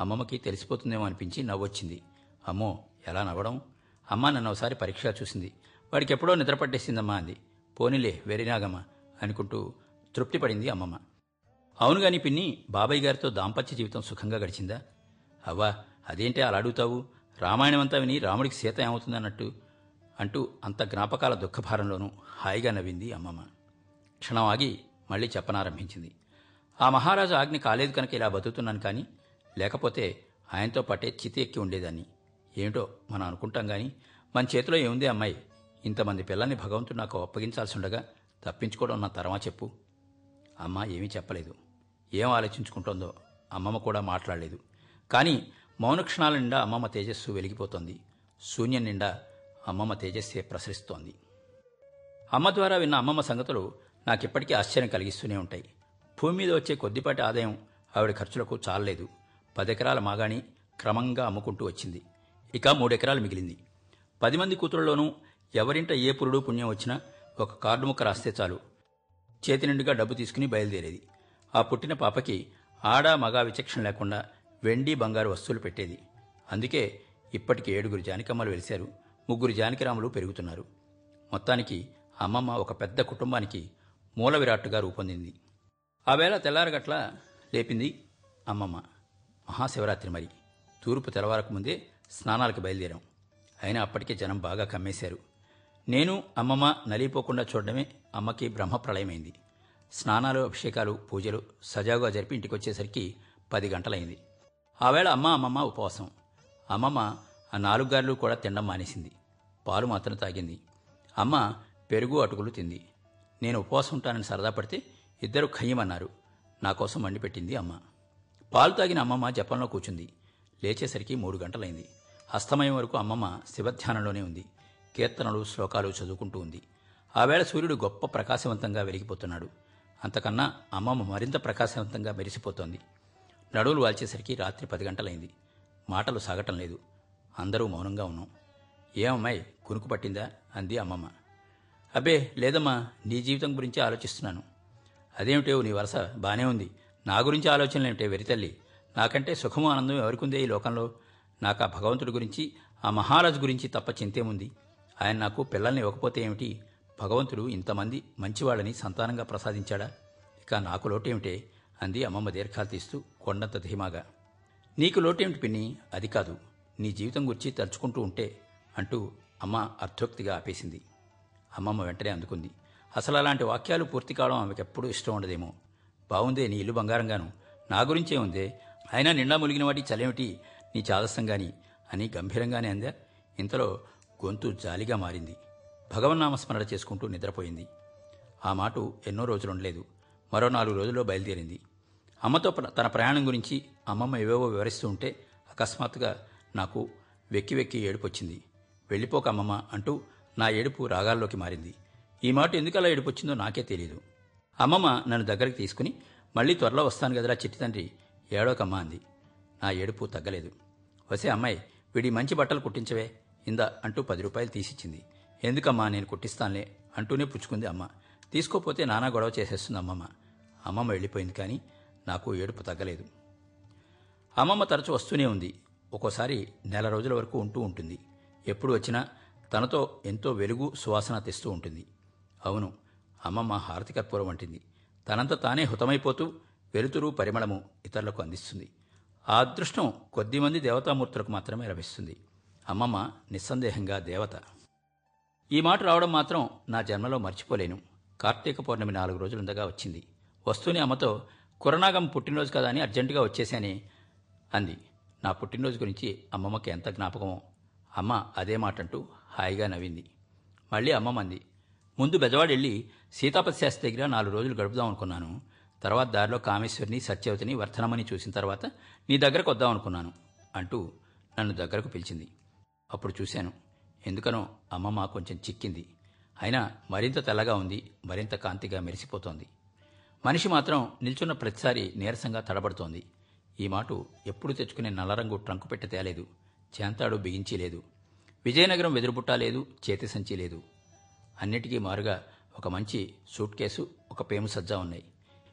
అమ్మమ్మకి తెలిసిపోతుందేమో అనిపించి నవ్వొచ్చింది. అమ్మో ఎలా నవ్వడం? అమ్మ నన్ను ఒకసారి పరీక్షగా చూసింది. వాడికి ఎప్పుడో నిద్ర పట్టేసిందమ్మా అంది. పోనీలే వెరినాగమ్మ అనుకుంటూ తృప్తి పడింది అమ్మమ్మ. అవును గాని పిన్ని బాబాయ్ గారితో దాంపత్య జీవితం సుఖంగా గడిచిందా? అవ్వా అదేంటి అలా అడుగుతావు? రామాయణమంతా విని రాముడికి సీత ఏమవుతుందన్నట్టు అంటూ అంత జ్ఞాపకాల దుఃఖభారంలోనూ హాయిగా నవ్వింది అమ్మమ్మ. క్షణం ఆగి మళ్ళీ చెప్పనారంభించింది. ఆ మహారాజు ఆజ్ఞ కాలేదు కనుక ఇలా బతుకుతున్నాను కానీ లేకపోతే ఆయనతో పట్టే చితి ఎక్కి ఉండేదాన్ని. ఏమిటో మనం అనుకుంటాం కానీ మన చేతిలో ఏముంది అమ్మాయి? ఇంతమంది పిల్లల్ని భగవంతుడు నాకు అప్పగించాల్సి ఉండగా తప్పించుకోవడం నా తరమా చెప్పు. అమ్మ ఏమీ చెప్పలేదు. ఏం ఆలోచించుకుంటోందో అమ్మమ్మ కూడా మాట్లాడలేదు. కానీ మౌన క్షణాల నిండా అమ్మమ్మ తేజస్సు వెలిగిపోతోంది. శూన్యం నిండా అమ్మమ్మ తేజస్సే ప్రసరిస్తోంది. అమ్మ ద్వారా విన్న అమ్మమ్మ సంగతులు నాకిప్పటికీ ఆశ్చర్యం కలిగిస్తూనే ఉంటాయి. భూమి మీద వచ్చే కొద్దిపాటి ఆదాయం ఆవిడ ఖర్చులకు చాలలేదు. పదెకరాల మాగాణి క్రమంగా అమ్ముకుంటూ వచ్చింది. ఇక మూడెకరాలు మిగిలింది. పది మంది కూతురులోనూ ఎవరింట ఏ పురుడు పుణ్యం వచ్చినా ఒక కార్డు ముక్క రాస్తే చాలు. చేతి నిండుగా డబ్బు తీసుకుని బయలుదేరేది. ఆ పుట్టిన పాపకి ఆడ మగా విచక్షణ లేకుండా వెండి బంగారు వస్తువులు పెట్టేది. అందుకే ఇప్పటికి ఏడుగురు జానికమ్మలు వెలిశారు. ముగ్గురు జానకిరాములు పెరుగుతున్నారు. మొత్తానికి అమ్మమ్మ ఒక పెద్ద కుటుంబానికి మూల విరాట్టుగా రూపొందింది. ఆ వేళ తెల్లారగట్ల లేపింది అమ్మమ్మ. మహాశివరాత్రి మరి. తూర్పు తెల్లవారకు ముందే స్నానాలకు బయలుదేరాం. అయినా అప్పటికే జనం బాగా కమ్మేశారు. నేను అమ్మమ్మ నలిపోకుండా చూడడమే అమ్మకి బ్రహ్మప్రళయమైంది. స్నానాలు అభిషేకాలు పూజలు సజావుగా జరిపి ఇంటికొచ్చేసరికి పది గంటలైంది. ఆవేళ అమ్మ అమ్మమ్మ ఉపవాసం. అమ్మమ్మ ఆ నాలుగు గారెలు కూడా తినడం మానేసింది. పాలు మాత్రం తాగింది. అమ్మ పెరుగు అటుకులు తింది. నేను ఉపవాసం ఉంటానని సరదా పడితే ఇద్దరు ఖయ్యమన్నారు. నా కోసం వండిపెట్టింది అమ్మ. పాలు తాగిన అమ్మమ్మ జపంలో కూర్చుంది. లేచేసరికి మూడు గంటలైంది. అస్తమయం వరకు అమ్మమ్మ శివధ్యానంలోనే ఉంది. కీర్తనలు శ్లోకాలు చదువుకుంటూ ఉంది. ఆవేళ సూర్యుడు గొప్ప ప్రకాశవంతంగా వెలిగిపోతున్నాడు. అంతకన్నా అమ్మమ్మ మరింత ప్రకాశవంతంగా మెరిసిపోతోంది. నడువులు వాల్చేసరికి రాత్రి పది గంటలైంది. మాటలు సాగటం లేదు. అందరూ మౌనంగా ఉన్నాం. ఏమమ్మాయి కునుకు పట్టిందా? అంది అమ్మమ్మ. అబ్బే లేదమ్మా నీ జీవితం గురించి ఆలోచిస్తున్నాను. అదేమిటో నీ వరస బానే ఉంది. నా గురించి ఆలోచనలేమిటే వెరితల్లి నాకంటే సుఖము ఆనందం ఎవరికుందే ఈ లోకంలో? నాకు ఆ భగవంతుడి గురించి ఆ మహారాజు గురించి తప్ప చింతేముంది? ఆయన నాకు పిల్లల్ని ఇవ్వకపోతే ఏమిటి? భగవంతుడు ఇంతమంది మంచివాళ్ళని సంతానంగా ప్రసాదించాడా? ఇక నాకు లోటేమిటే? అంది అమ్మమ్మ దీర్ఘాలు తీస్తూ కొండంత ధీమాగా. నీకు లోటేమిటి పిన్ని? అది కాదు. నీ జీవితం గురించి తలుచుకుంటూ ఉంటే అంటూ అమ్మ అర్థోక్తిగా ఆపేసింది. అమ్మమ్మ వెంటనే అందుకుంది. అసలు అలాంటి వాక్యాలు పూర్తి కావడం ఆమెకు ఎప్పుడూ ఇష్టం ఉండదేమో. బాగుందే నీ ఇల్లు బంగారంగాను. నా గురించే ఉందే. అయినా నిండా ములిగిన వాటి చలేమిటి? నీ చాదస్సం గాని అని గంభీరంగానే అందా. ఇంతలో గొంతు జాలిగా మారింది. భగవన్నామస్మరణ చేసుకుంటూ నిద్రపోయింది. ఆ మాట ఎన్నో రోజులు ఉండలేదు మరో నాలుగు రోజుల్లో బయలుదేరింది. అమ్మతో ప్ర- తన ప్రయాణం గురించి అమ్మమ్మ ఏవేవో వివరిస్తూ ఉంటే అకస్మాత్తుగా నాకు వెక్కి వెక్కి ఏడుపొచ్చింది. వెళ్ళిపోక అమ్మమ్మ అంటూ నా ఏడుపు రాగాల్లోకి మారింది. ఈ మాట ఎందుకలా ఏడుపు వచ్చిందో నాకే తెలియదు అమ్మమ్మ నన్ను దగ్గరికి తీసుకుని మళ్ళీ త్వరలో వస్తాను కదరా చిట్టి తండ్రి ఏడోకమ్మ అంది. నా ఏడుపు తగ్గలేదు. వసే అమ్మాయి వీడి మంచి బట్టలు కుట్టించవే ఇందా అంటూ పది రూపాయలు తీసిచ్చింది. ఎందుకమ్మా నేను కుట్టిస్తానులే అంటూనే పుచ్చుకుంది అమ్మ. తీసుకోపోతే నానా గొడవ చేసేస్తుంది అమ్మమ్మ. అమ్మమ్మ వెళ్ళిపోయింది కానీ నాకు ఏడుపు తగ్గలేదు. అమ్మమ్మ తరచు వస్తూనే ఉంది. ఒక్కోసారి నెల రోజుల వరకు ఉంటూ ఉంటుంది. ఎప్పుడు వచ్చినా తనతో ఎంతో వెలుగు సువాసన తెస్తూ ఉంటుంది. అవును అమ్మమ్మ హారతి వంటింది తనంత తానే హుతమైపోతూ వెలుతురు పరిమళము ఇతరులకు అందిస్తుంది. ఆ అదృష్టం కొద్దిమంది దేవతామూర్తులకు మాత్రమే లభిస్తుంది. అమ్మమ్మ నిస్సందేహంగా దేవత. ఈ మాట రావడం మాత్రం నా జన్మలో మర్చిపోలేను. కార్తీక పౌర్ణమి నాలుగు రోజులుండగా వచ్చింది. వస్తూనే అమ్మతో కురనాగం పుట్టినరోజు కదా అని అర్జెంటుగా వచ్చేసానే అంది. నా పుట్టినరోజు గురించి అమ్మమ్మకి ఎంత జ్ఞాపకమో. అమ్మ అదే మాట అంటూ హాయిగా నవ్వింది. మళ్ళీ అమ్మమంది ముందు బెజవాడ వెళ్ళి సీతాపతి శాస్త్రి దగ్గర నాలుగు రోజులు గడుపుదాం అనుకున్నాను. తర్వాత దారిలో కామేశ్వరిని సత్యవతిని వర్ధనమని చూసిన తర్వాత నీ దగ్గరకు వద్దాం అనుకున్నాను అంటూ నన్ను దగ్గరకు పిలిచింది. అప్పుడు చూశాను ఎందుకనో అమ్మమ్మ కొంచెం చిక్కింది. అయినా మరింత తెల్లగా ఉంది మరింత కాంతిగా మెరిసిపోతోంది. మనిషి మాత్రం నిల్చున్న ప్రతిసారి నీరసంగా తడబడుతోంది. ఈ మాట ఎప్పుడు తెచ్చుకునే నల్లరంగు ట్రంకు పెట్టి తేలేదు. చేంతాడు బిగించి లేదు. విజయనగరం వెదురుబుట్ట లేదు చేతి సంచి లేదు. అన్నిటికీ మారుగా ఒక మంచి సూట్ కేసు ఒక పేము సజ్జా ఉన్నాయి.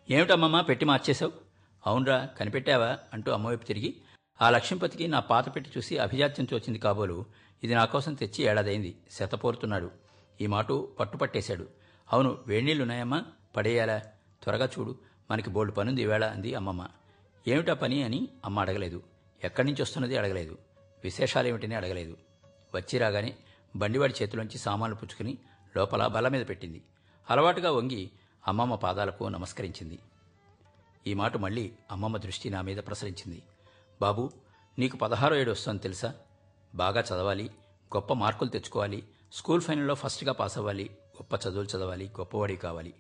ఏమిటమ్మమ్మ పెట్టి మార్చేశావు? అవునరా కనిపెట్టావా? అంటూ అమ్మవైపు తిరిగి ఆ లక్ష్మీపతికి నా పాత పెట్టి చూసి అభిజాత్యంతో వచ్చింది కాబోలు ఇది నా కోసం తెచ్చి ఏడాదైంది శతపోరుతున్నాడు ఈ మాట పట్టుపట్టేశాడు. అవును వేణీళ్ళున్నాయమ్మా పడేయాలా? త్వరగా చూడు మనకి బోల్డ్ పనుంది ఈవేళ అంది అమ్మమ్మ. ఏమిటా పని అని అమ్మ అడగలేదు. ఎక్కడి నుంచి వస్తున్నది అడగలేదు. విశేషాలేమిటని అడగలేదు. వచ్చి రాగానే బండివాడి చేతిలోంచి సామాన్లు పుచ్చుకుని లోపల బల్ల మీద పెట్టింది. అలవాటుగా వంగి అమ్మమ్మ పాదాలకు నమస్కరించింది. ఈ మాట మళ్ళీ అమ్మమ్మ దృష్టి నా మీద ప్రసరించింది. బాబు నీకు పదహారో ఏడు వస్తుంది తెలుసా? బాగా చదవాలి గొప్ప మార్కులు తెచ్చుకోవాలి స్కూల్ ఫైనల్లో ఫస్ట్గా పాస్ అవ్వాలి గొప్ప చదువులు చదవాలి గొప్పవాడి కావాలి.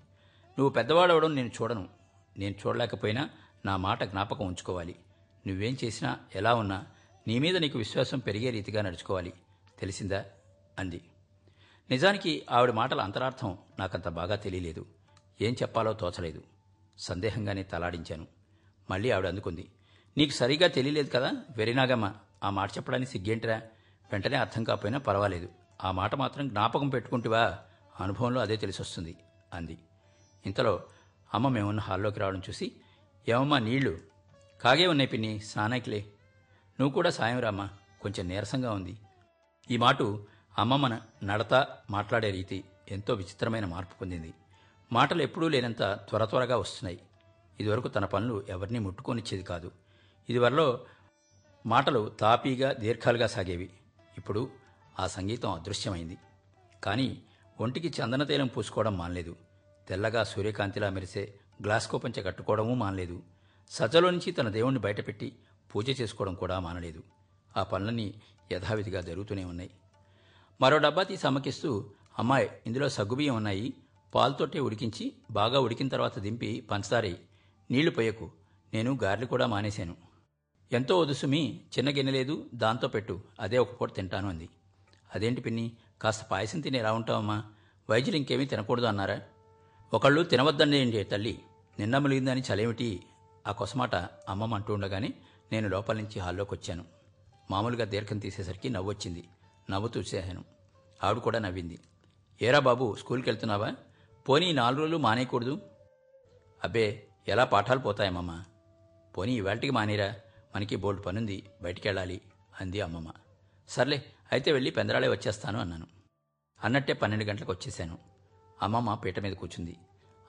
నువ్వు పెద్దవాడవడం నేను చూడను. నేను చూడలేకపోయినా నా మాట జ్ఞాపకం ఉంచుకోవాలి. నువ్వేం చేసినా ఎలా ఉన్నా నీ మీద నీకు విశ్వాసం పెరిగే రీతిగా నడుచుకోవాలి. తెలిసిందా? అంది. నిజానికి ఆవిడ మాటల అంతరార్థం నాకంత బాగా తెలియలేదు. ఏం చెప్పాలో తోచలేదు. సందేహంగానే తలాడించాను. మళ్ళీ ఆవిడ అందుకుంది. నీకు సరిగా తెలియలేదు కదా? వెరినాగమ్మ ఆ మాట చెప్పడానికి సిగ్గేంటిరా? వెంటనే అర్థం కాకపోయినా పర్వాలేదు. ఆ మాట మాత్రం జ్ఞాపకం పెట్టుకుంటువా? అనుభవంలో అదే తెలిసొస్తుంది అంది. ఇంతలో అమ్మ మేమున్న హాల్లోకి రావడం చూసి ఏమమ్మా నీళ్ళు? కాగే ఉన్నాయి పిన్ని సానాకిలే నువ్వు కూడా సాయం రామ్మా కొంచెం నీరసంగా ఉంది. ఈ మాట మన నడత మాట్లాడే రీతి ఎంతో విచిత్రమైన మార్పు పొందింది. మాటలు ఎప్పుడూ లేనంత త్వర త్వరగా వస్తున్నాయి. ఇదివరకు తన పనులు ఎవరినీ ముట్టుకొనిచ్చేది కాదు. ఇదివరలో మాటలు తాపీగా దీర్ఘాలుగా సాగేవి. ఇప్పుడు ఆ సంగీతం అదృశ్యమైంది. కానీ ఒంటికి చందన తైలం పూసుకోవడం మానలేదు. తెల్లగా సూర్యకాంతిలా మెరిసే గ్లాస్కో పంచె కట్టుకోవడమూ మానలేదు. సజ్జలో నుంచి తన దేవుణ్ణి బయటపెట్టి పూజ చేసుకోవడం కూడా మానలేదు. ఆ పనులన్నీ యథావిధిగా జరుగుతూనే ఉన్నాయి. మరో డబ్బా తీసి అమ్మకిస్తూ అమ్మాయి ఇందులో సగ్గుబియ్యం ఉన్నాయి. పాలతోటే ఉడికించి బాగా ఉడికిన తర్వాత దింపి పంచదారి నీళ్ళు పోయకు. నేను గారెలు కూడా మానేశాను. ఎంతో ఒదుసుమి చిన్న గిన్నె లేదు దాంతో పెట్టు. అదే ఒక పూట తింటాను అంది. అదేంటి పిన్ని కాస్త పాయసం తిని ఎలా ఉంటావమ్మా? వైద్యులు ఇంకేమీ తినకూడదు అన్నారా. ఒకళ్ళు తినవద్దండి తల్లి. నిన్న ములిగిందని చలేమిటి? ఆ కొసమాట అమ్మమ్మ అంటూ ఉండగానే నేను లోపల నుంచి హాల్లోకి వచ్చాను మామూలుగా దీర్ఘం తీసేసరికి నవ్వొచ్చింది. నవ్వుతూ చేశాను. ఆవిడ కూడా నవ్వింది. ఏరా బాబు స్కూల్కి వెళ్తున్నావా పోనీ నాలుగు రోజులు మానేయకూడదు. అబ్బే ఎలా పాఠాలు పోతాయమ్మమ్మ? పోనీ ఇవాళకి మానేరా. మనకి బోల్డ్ పనుంది. బయటికి వెళ్ళాలి అంది అమ్మమ్మ. సర్లే అయితే వెళ్ళి పెందరాళే వచ్చేస్తాను అన్నాను. అన్నట్టే పన్నెండు గంటలకు వచ్చేశాను. అమ్మమ్మ పీట మీద కూర్చుంది.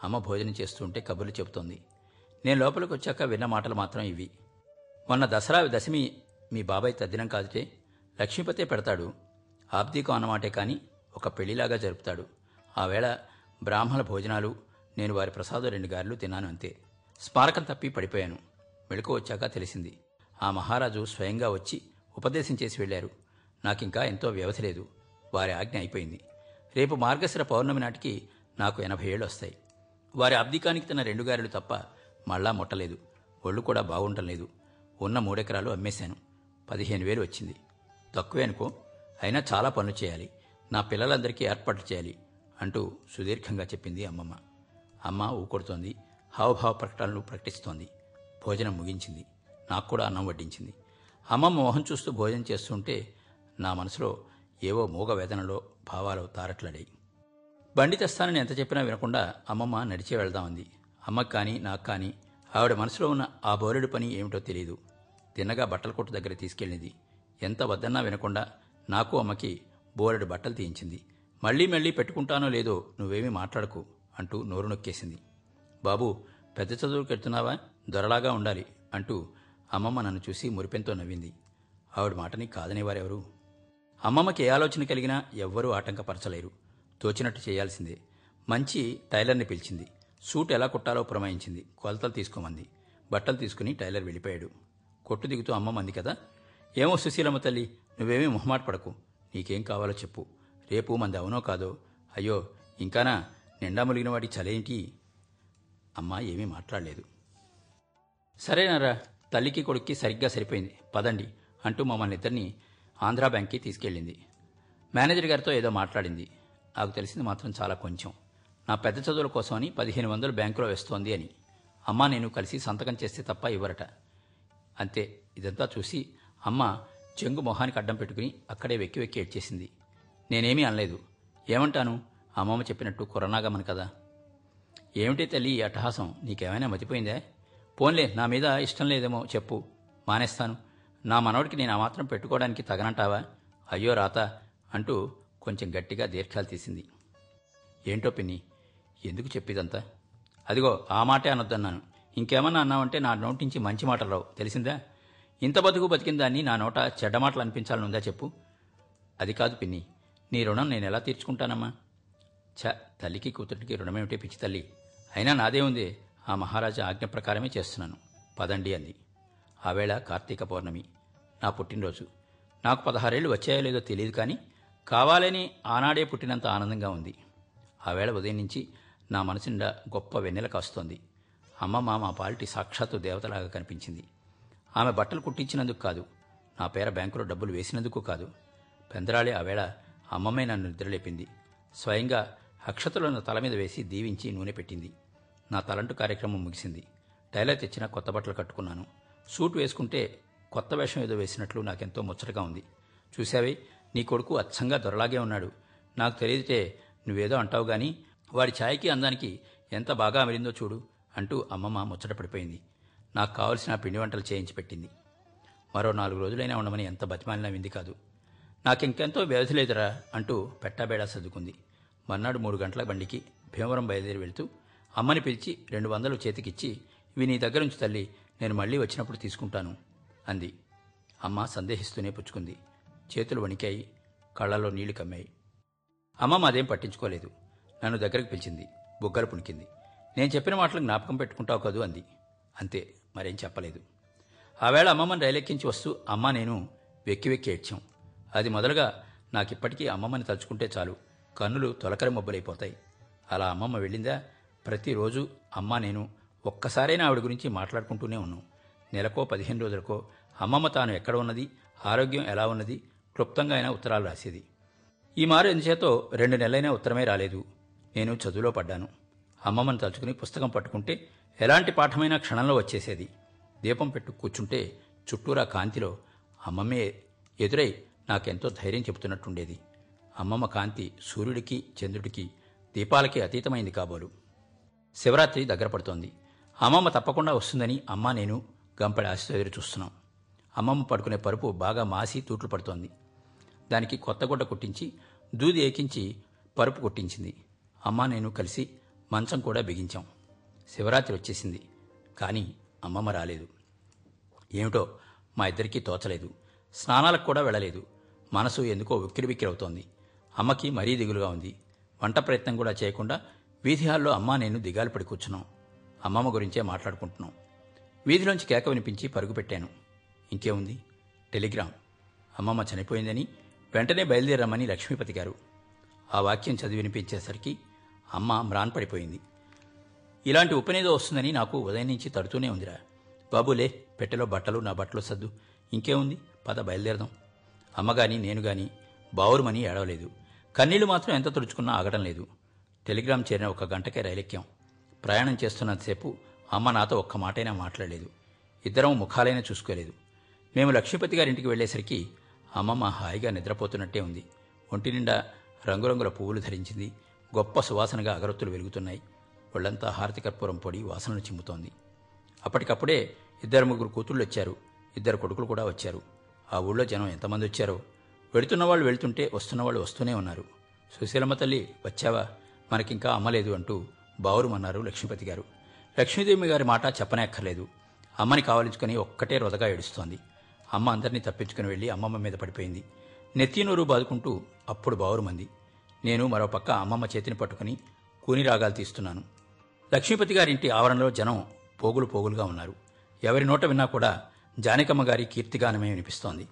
అమ్మ భోజనం చేస్తుంటే కబుర్లు చెబుతోంది. నేను లోపలికి వచ్చాక విన్న మాటలు మాత్రం ఇవి. మొన్న దసరా దశమి మీ బాబాయ్ తద్దినం కాదుటే లక్ష్మీపతే పెడతాడు. ఆబ్దీకం అన్నమాటే కాని ఒక పెళ్ళిలాగా జరుపుతాడు. ఆవేళ బ్రాహ్మణ భోజనాలు నేను వారి ప్రసాదం రెండు గారెలు తిన్నాను అంతే. స్మారకం తప్పి పడిపోయాను. మెళుకు వచ్చాక తెలిసింది. ఆ మహారాజు స్వయంగా వచ్చి ఉపదేశం చేసి వెళ్ళారు నాకింకా ఎంతో వ్యవధి లేదు. వారి ఆజ్ఞ అయిపోయింది. రేపు మార్గశిర పౌర్ణమి నాటికి నాకు ఎనభై ఏళ్ళు వస్తాయి. వారి అబ్దికానికి తిన్న రెండు గారెలు తప్ప మళ్ళా ముట్టలేదు. ఒళ్ళు కూడా బాగుండటం లేదు ఉన్న మూడెకరాలు అమ్మేశాను. పదిహేను వేలు వచ్చింది. తక్కువే అనుకో అయినా చాలా పనులు చేయాలి. నా పిల్లలందరికీ ఏర్పాట్లు చేయాలి అంటూ సుదీర్ఘంగా చెప్పింది అమ్మమ్మ. అమ్మ ఊకొడుతోంది హావభావ ప్రకటనలు ప్రకటిస్తోంది. భోజనం ముగించింది. నాకు కూడా అన్నం వడ్డించింది. అమ్మమ్మ మొహం చూస్తూ భోజనం చేస్తుంటే నా మనసులో ఏవో మూగ వేదనలో భావాలు తారట్లాడాయి. బండి తెస్తానని ఎంత చెప్పినా వినకుండా అమ్మమ్మ నడిచే వెళ్దామంది. అమ్మకు కానీ నాకు కానీ ఆవిడ మనసులో ఉన్న ఆ బోరెడు పని ఏమిటో తెలియదు తిన్నగా బట్టల కొట్టు దగ్గర తీసుకెళ్ళింది. ఎంత వద్దన్నా వినకుండా నాకు అమ్మకి బోరెడు బట్టలు తీయించింది. మళ్ళీ మళ్ళీ పెట్టుకుంటానో లేదో నువ్వేమీ మాట్లాడకు అంటూ నోరు నొక్కేసింది. బాబు పెద్ద చదువుకి వెళ్తున్నావా దొరలాగా ఉండాలి అంటూ అమ్మమ్మ నన్ను చూసి మురిపెంతో నవ్వింది. ఆవిడ మాటని కాదనేవారెవరు అమ్మమ్మకి ఏ ఆలోచన కలిగినా ఎవ్వరూ ఆటంకపరచలేరు. తోచినట్టు చేయాల్సిందే. మంచి టైలర్ని పిలిచింది. సూట్ ఎలా కుట్టాలో పురమాయించింది. కొలతలు తీసుకోమంది. బట్టలు తీసుకుని టైలర్ వెళ్ళిపోయాడు. కొట్టు దిగుతూ అమ్మమ్మంది కదా? ఏమో సుశీలమ్మ తల్లి నువ్వేమీ మొహమాట పడకు. నీకేం కావాలో చెప్పు. రేపు మంది అవునో కాదో? అయ్యో ఇంకానా నిండా ములిగిన వాడి చలేంటి? అమ్మ ఏమీ మాట్లాడలేదు. సరేనారా తల్లికి కొడుక్కి సరిగ్గా సరిపోయింది. పదండి అంటూ మమ్మల్ని ఇద్దరిని ఆంధ్రా బ్యాంక్కి తీసుకెళ్ళింది. మేనేజర్ గారితో ఏదో మాట్లాడింది. నాకు తెలిసింది మాత్రం చాలా కొంచెం. నా పెద్ద చదువుల కోసమని పదిహేను వందలు బ్యాంకులో వేస్తోంది అని. అమ్మ నేను కలిసి సంతకం చేస్తే తప్ప ఇవ్వరట. అంతే. ఇదంతా చూసి అమ్మ చెంగు మొహానికి అడ్డం పెట్టుకుని అక్కడే వెక్కి వెక్కి ఏడ్చేసింది. నేనేమీ అనలేదు. ఏమంటాను? అమ్మమ్మ చెప్పినట్టు కొరనాగమని కదా. ఏమిటి తల్లి ఈ అట్టహాసం? నీకేమైనా మతిపోయిందే? పోన్లే నా మీద ఇష్టం లేదేమో చెప్పు. మానేస్తాను. నా మనవడికి నేను ఆ మాత్రం పెట్టుకోవడానికి తగనంటావా? అయ్యో రాత అంటూ కొంచెం గట్టిగా దీర్ఘాలు తీసింది. ఏంటో పిన్ని ఎందుకు చెప్పిదంతా? అదిగో ఆ మాటే అనొద్దన్నాను. ఇంకేమన్నా అన్నావంటే నా నోటి నుంచి మంచి మాటలు రావు. తెలిసిందా? ఇంత బతుకు బతికిన దాన్ని నా నోట చెడ్డ మాటలు అనిపించాలని ఉందా చెప్పు. అది కాదు పిన్ని నీ రుణం నేను ఎలా తీర్చుకుంటానమ్మా? ఛ తల్లికి కూతురికి రుణమేమిటే పిచ్చి తల్లి? అయినా నాదే ఉంది. ఆ మహారాజా ఆజ్ఞ ప్రకారమే చేస్తున్నాను. పదండి అంది. ఆవేళ కార్తీక పౌర్ణమి. నా పుట్టినరోజు. నాకు పదహారేళ్ళు వచ్చాయో లేదో తెలియదు కానీ కావాలని ఆనాడే పుట్టినంత ఆనందంగా ఉంది. ఆవేళ ఉదయం నుంచి నా మనసుండా గొప్ప వెన్నెల కాస్తోంది. అమ్మమ్మ మా పాలిటి సాక్షాత్తు దేవతలాగా కనిపించింది. ఆమె బట్టలు కుట్టించినందుకు కాదు నా పేర బ్యాంకులో డబ్బులు వేసినందుకు కాదు. పెందరాళి ఆవేళ అమ్మమ్మే నన్ను నిద్రలేపింది. స్వయంగా అక్షతలను తల మీద వేసి దీవించి నూనె పెట్టింది. నా తలంటు కార్యక్రమం ముగిసింది. టైలర్ తెచ్చిన కొత్త బట్టలు కట్టుకున్నాను. సూట్ వేసుకుంటే కొత్త వేషం ఏదో వేసినట్లు నాకెంతో ముచ్చటగా ఉంది. చూశావే నీ కొడుకు అచ్చంగా దొరలాగే ఉన్నాడు. నాకు తెలియదే నువ్వేదో అంటావు గాని వాడి ఛాయకి అందానికి ఎంత బాగా అమిరిందో చూడు. అంటూ అమ్మమ్మ ముచ్చట పడిపోయింది. నాకు కావలసిన పిండి వంటలు చేయించి పెట్టింది. మరో నాలుగు రోజులైనా ఉండమని ఎంత బతిమాలినా వింది కాదు. నాకింకెంతో వ్యవధి లేదురా అంటూ పెట్టాబేడా సర్దుకుంది. మర్నాడు మూడు గంటల బండికి భీమవరం బయలుదేరి వెళ్తూ అమ్మని పిలిచి రెండు వందలు చేతికిచ్చి ఇవి నీ దగ్గర నుంచి తల్లి నేను మళ్ళీ వచ్చినప్పుడు తీసుకుంటాను అంది. అమ్మ సందేహిస్తూనే పుచ్చుకుంది. చేతులు వణికాయి కళ్ళల్లో నీళ్ళు కమ్మాయి. అమ్మ మాదేం పట్టించుకోలేదు. నన్ను దగ్గరకు పిలిచింది. బుగ్గలు పుణికింది. నేను చెప్పిన మాటలు జ్ఞాపకం పెట్టుకుంటావు కదూ అంది. అంతే మరేం చెప్పలేదు. ఆవేళ అమ్మమ్మని రైలెక్కించి వస్తూ అమ్మ నేను వెక్కి వెక్కి ఏడ్చాం. అది మొదలుగా నాకిప్పటికీ అమ్మమ్మని తలుచుకుంటే చాలు కన్నులు తొలకరి మబ్బులైపోతాయి. అలా అమ్మమ్మ వెళ్ళిందా? ప్రతిరోజు అమ్మ నేను ఒక్కసారైనా ఆవిడ గురించి మాట్లాడుకుంటూనే ఉన్నాం. నెలకో పదిహేను రోజులకో అమ్మమ్మ తాను ఎక్కడ ఉన్నది? ఆరోగ్యం ఎలా ఉన్నది? క్లుప్తంగా అయినా ఉత్తరాలు రాసేది. ఈ మారు ఎందుచేతో రెండు నెలలైనా ఉత్తరమే రాలేదు. నేను చదువులో పడ్డాను. అమ్మమ్మని తలుచుకుని పుస్తకం పట్టుకుంటే ఎలాంటి పాఠమైనా క్షణంలో వచ్చేసేది. దీపం పెట్టు కూర్చుంటే చుట్టూరా కాంతిలో అమ్మమ్మే ఎదురై నాకెంతో ధైర్యం చెబుతున్నట్టుండేది. అమ్మమ్మ కాంతి సూర్యుడికి చంద్రుడికి దీపాలకి అతీతమైంది కాబోలు. శివరాత్రి దగ్గర పడుతోంది. అమ్మమ్మ తప్పకుండా వస్తుందని అమ్మ నేను గంపడి ఆశతో ఎదురు చూస్తున్నాం. అమ్మమ్మ పడుకునే పరుపు బాగా మాసి తూట్లు పడుతోంది. దానికి కొత్త గుడ్డ కుట్టించి దూది ఏకించి పరుపు కుట్టించింది. అమ్మ నేను కలిసి మంచం కూడా బిగించాం. శివరాత్రి వచ్చేసింది. కానీ అమ్మమ్మ రాలేదు. ఏమిటో మా ఇద్దరికీ తోచలేదు. స్నానాలకు కూడా వెళ్ళలేదు. మనసు ఎందుకో ఉక్కిరిబిక్కిరవుతోంది. అమ్మకి మరీ దిగులుగా ఉంది. వంట ప్రయత్నం కూడా చేయకుండా వీధి హాల్లో అమ్మ నేను దిగాలు పడి కూర్చున్నాం. అమ్మమ్మ గురించే మాట్లాడుకుంటున్నాం. వీధిలోంచి కేక వినిపించి పరుగు పెట్టాను. ఇంకేముంది? టెలిగ్రామ్. అమ్మమ్మ చనిపోయిందని వెంటనే బయలుదేరమ్మని లక్ష్మీపతి గారు ఆ వాక్యం చదివి వినిపించేసరికి అమ్మ మ్రాన్ పడిపోయింది ఇలాంటి ఉపనేదో వస్తుందని నాకు ఉదయం నుంచి తడుతూనే ఉందిరా. బాబులే పెట్టెలో బట్టలు నా బట్టలు సర్దు. ఇంకేముంది? పద బయలుదేరదాం. అమ్మగాని నేను గాని బావురుమని ఏడవలేదు. కన్నీళ్ళు మాత్రం ఎంత తుడుచుకున్నా ఆగడం లేదు. టెలిగ్రామ్ చేరిన ఒక గంటకే రైలెక్కాం. ప్రయాణం చేస్తున్నంతసేపు అమ్మ నాతో ఒక్క మాటైనా మాట్లాడలేదు. ఇద్దరం ముఖాలైనా చూసుకోలేదు. మేము లక్ష్మీపతి గారింటికి వెళ్ళేసరికి అమ్మమ్మ హాయిగా నిద్రపోతున్నట్టే ఉంది. ఒంటి నిండా రంగురంగుల పువ్వులు ధరించింది. గొప్ప సువాసనగా అగరొత్తులు వెలుగుతున్నాయి. ఒళ్ళంతా హారతి కర్పూరం పొడి వాసనలు చిమ్ముతోంది. అప్పటికప్పుడే ఇద్దరు ముగ్గురు కూతుళ్ళు వచ్చారు. ఇద్దరు కొడుకులు కూడా వచ్చారు. ఆ ఊళ్ళో జనం ఎంతమంది వచ్చారో? వెళుతున్న వాళ్ళు వెళ్తుంటే వస్తున్న వాళ్ళు వస్తూనే ఉన్నారు. సుశీలమ్మ తల్లి వచ్చావా? మనకింకా అమ్మలేదు అంటూ బావురుమన్నారు లక్ష్మీపతి గారు. లక్ష్మీదేవి గారి మాట చెప్పనక్కర్లేదు. అమ్మని కావలించుకుని ఒక్కటే రొదగా ఏడుస్తోంది. అమ్మ అందరినీ తప్పించుకుని వెళ్ళి అమ్మమ్మ మీద పడిపోయింది. నెత్తినూరు బాదుకుంటూ అప్పుడు బావురుమంది. నేను మరో పక్క అమ్మమ్మ చేతిని పట్టుకుని కూని రాగాలు తీస్తున్నాను. లక్ష్మీపతి గారింటి ఆవరణలో జనం పోగులు పోగులుగా ఉన్నారు. ఎవరి నోట విన్నా కూడా జానకమ్మ గారి కీర్తిగానమే వినిపిస్తోంది.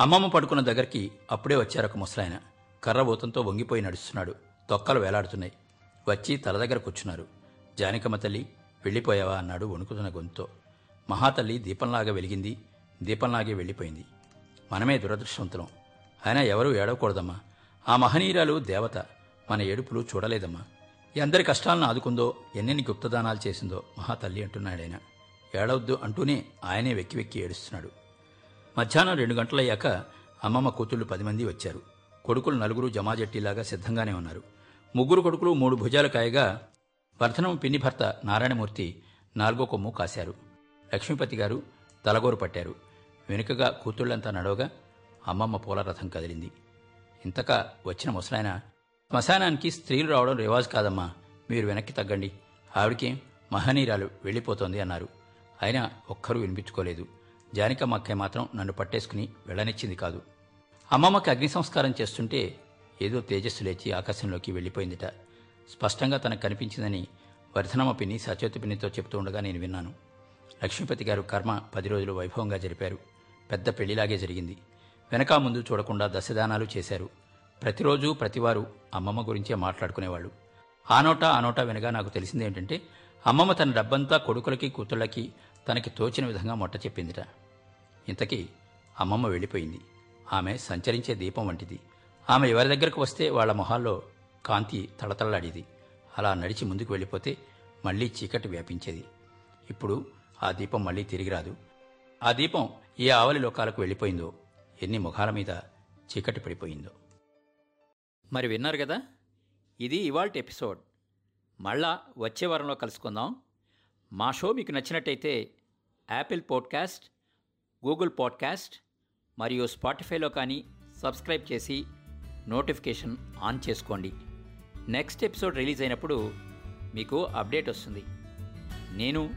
అమ్మమ్మ పడుకున్న దగ్గరికి అప్పుడే వచ్చారొక ముసలాయన. కర్రబోతంతో వంగిపోయి నడుస్తున్నాడు. తొక్కలు వేలాడుతున్నాయి. వచ్చి తల దగ్గర కూర్చున్నారు. జానకమ్మ తల్లి వెళ్ళిపోయావా అన్నాడు వణుకుతున్న గొంతుతో. మహాతల్లి దీపంలాగా వెలిగింది. దీపంలాగే వెళ్ళిపోయింది. మనమే దురదృష్టవంతులం. అయినా ఎవరూ ఏడవకూడదమ్మా. ఆ మహనీయురాలు దేవత మన ఏడుపులు చూడలేదమ్మా. ఎందరి కష్టాలను ఆదుకుందో ఎన్నెన్ని గుప్తదానాలు చేసిందో మహాతల్లి అంటున్నాడాయన ఏడవద్దు అంటూనే ఆయనే వెక్కి వెక్కి ఏడుస్తున్నాడు. మధ్యాహ్నం రెండు గంటలయ్యాక అమ్మమ్మ కూతుళ్ళు పది మంది వచ్చారు. కొడుకులు నలుగురు జమాజట్టిలాగా సిద్ధంగానే ఉన్నారు. ముగ్గురు కొడుకులు మూడు భుజాలు కాయగా వర్ధనం పిన్ని భర్త నారాయణమూర్తి నాలుగో కొమ్ము కాశారు. లక్ష్మీపతి గారు తలగోరు పట్టారు. వెనుకగా కూతుళ్ళంతా నడవగా అమ్మమ్మ పూల రథం కదిలింది. ఇంతక వచ్చిన ముసలాయన శ్మశానానికి స్త్రీలు రావడం రివాజ్ కాదమ్మా మీరు వెనక్కి తగ్గండి. ఆవిడకేం మహనీరాలు వెళ్ళిపోతోంది అన్నారు. అయినా ఒక్కరూ వినిపించుకోలేదు. జానికమ్మక్కయ్య మాత్రం నన్ను పట్టేసుకుని వెళ్ళనిచ్చింది కాదు. అమ్మమ్మకి అగ్ని సంస్కారం చేస్తుంటే ఏదో తేజస్సు లేచి ఆకాశంలోకి వెళ్ళిపోయిందిట. స్పష్టంగా తనకు కనిపించిందని వర్ధనమ్మ పిన్ని సచేతు పిన్నితో చెప్తూ ఉండగా నేను విన్నాను. లక్ష్మీపతి గారు కర్మ పది రోజులు వైభవంగా జరిపారు. పెద్ద పెళ్ళిలాగే జరిగింది. వెనక ముందు చూడకుండా దశదానాలు చేశారు. ప్రతిరోజు ప్రతివారు అమ్మమ్మ గురించే మాట్లాడుకునేవాళ్ళు. ఆ ఆనోటా వినగా నాకు తెలిసింది ఏంటంటే అమ్మమ్మ తన డబ్బంతా కొడుకులకి కూతుళ్ళకి తనకి తోచిన విధంగా మొట్ట చెప్పిందిట. ఇంతకీ అమ్మమ్మ వెళ్ళిపోయింది. ఆమె సంచరించే దీపం వంటిది. ఆమె ఎవరి దగ్గరకు వస్తే వాళ్ళ మొహాల్లో కాంతి తళతళలాడేది. అలా నడిచి ముందుకు వెళ్ళిపోతే మళ్ళీ చీకటి వ్యాపించేది. ఇప్పుడు ఆ దీపం మళ్ళీ తిరిగి రాదు. ఆ దీపం ఏ ఆవలి లోకాలకు వెళ్ళిపోయిందో ఎన్ని ముఖాల మీద చీకటి పడిపోయిందో. మరి విన్నారు కదా? ఇది ఇవాల్టి ఎపిసోడ్. మళ్ళా వచ్చే వారంలో కలుసుకుందాం. మా షో మీకు నచ్చినట్టయితే యాపిల్ పాడ్కాస్ట్ గూగుల్ పాడ్కాస్ట్ మరియు స్పాటిఫైలో కానీ సబ్స్క్రైబ్ చేసి నోటిఫికేషన్ ఆన్ చేసుకోండి. నెక్స్ట్ ఎపిసోడ్ రిలీజ్ అయినప్పుడు మీకు అప్డేట్ వస్తుంది. నేను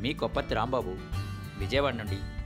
మీ కొప్పతి రాంబాబు విజయవాడ నుండి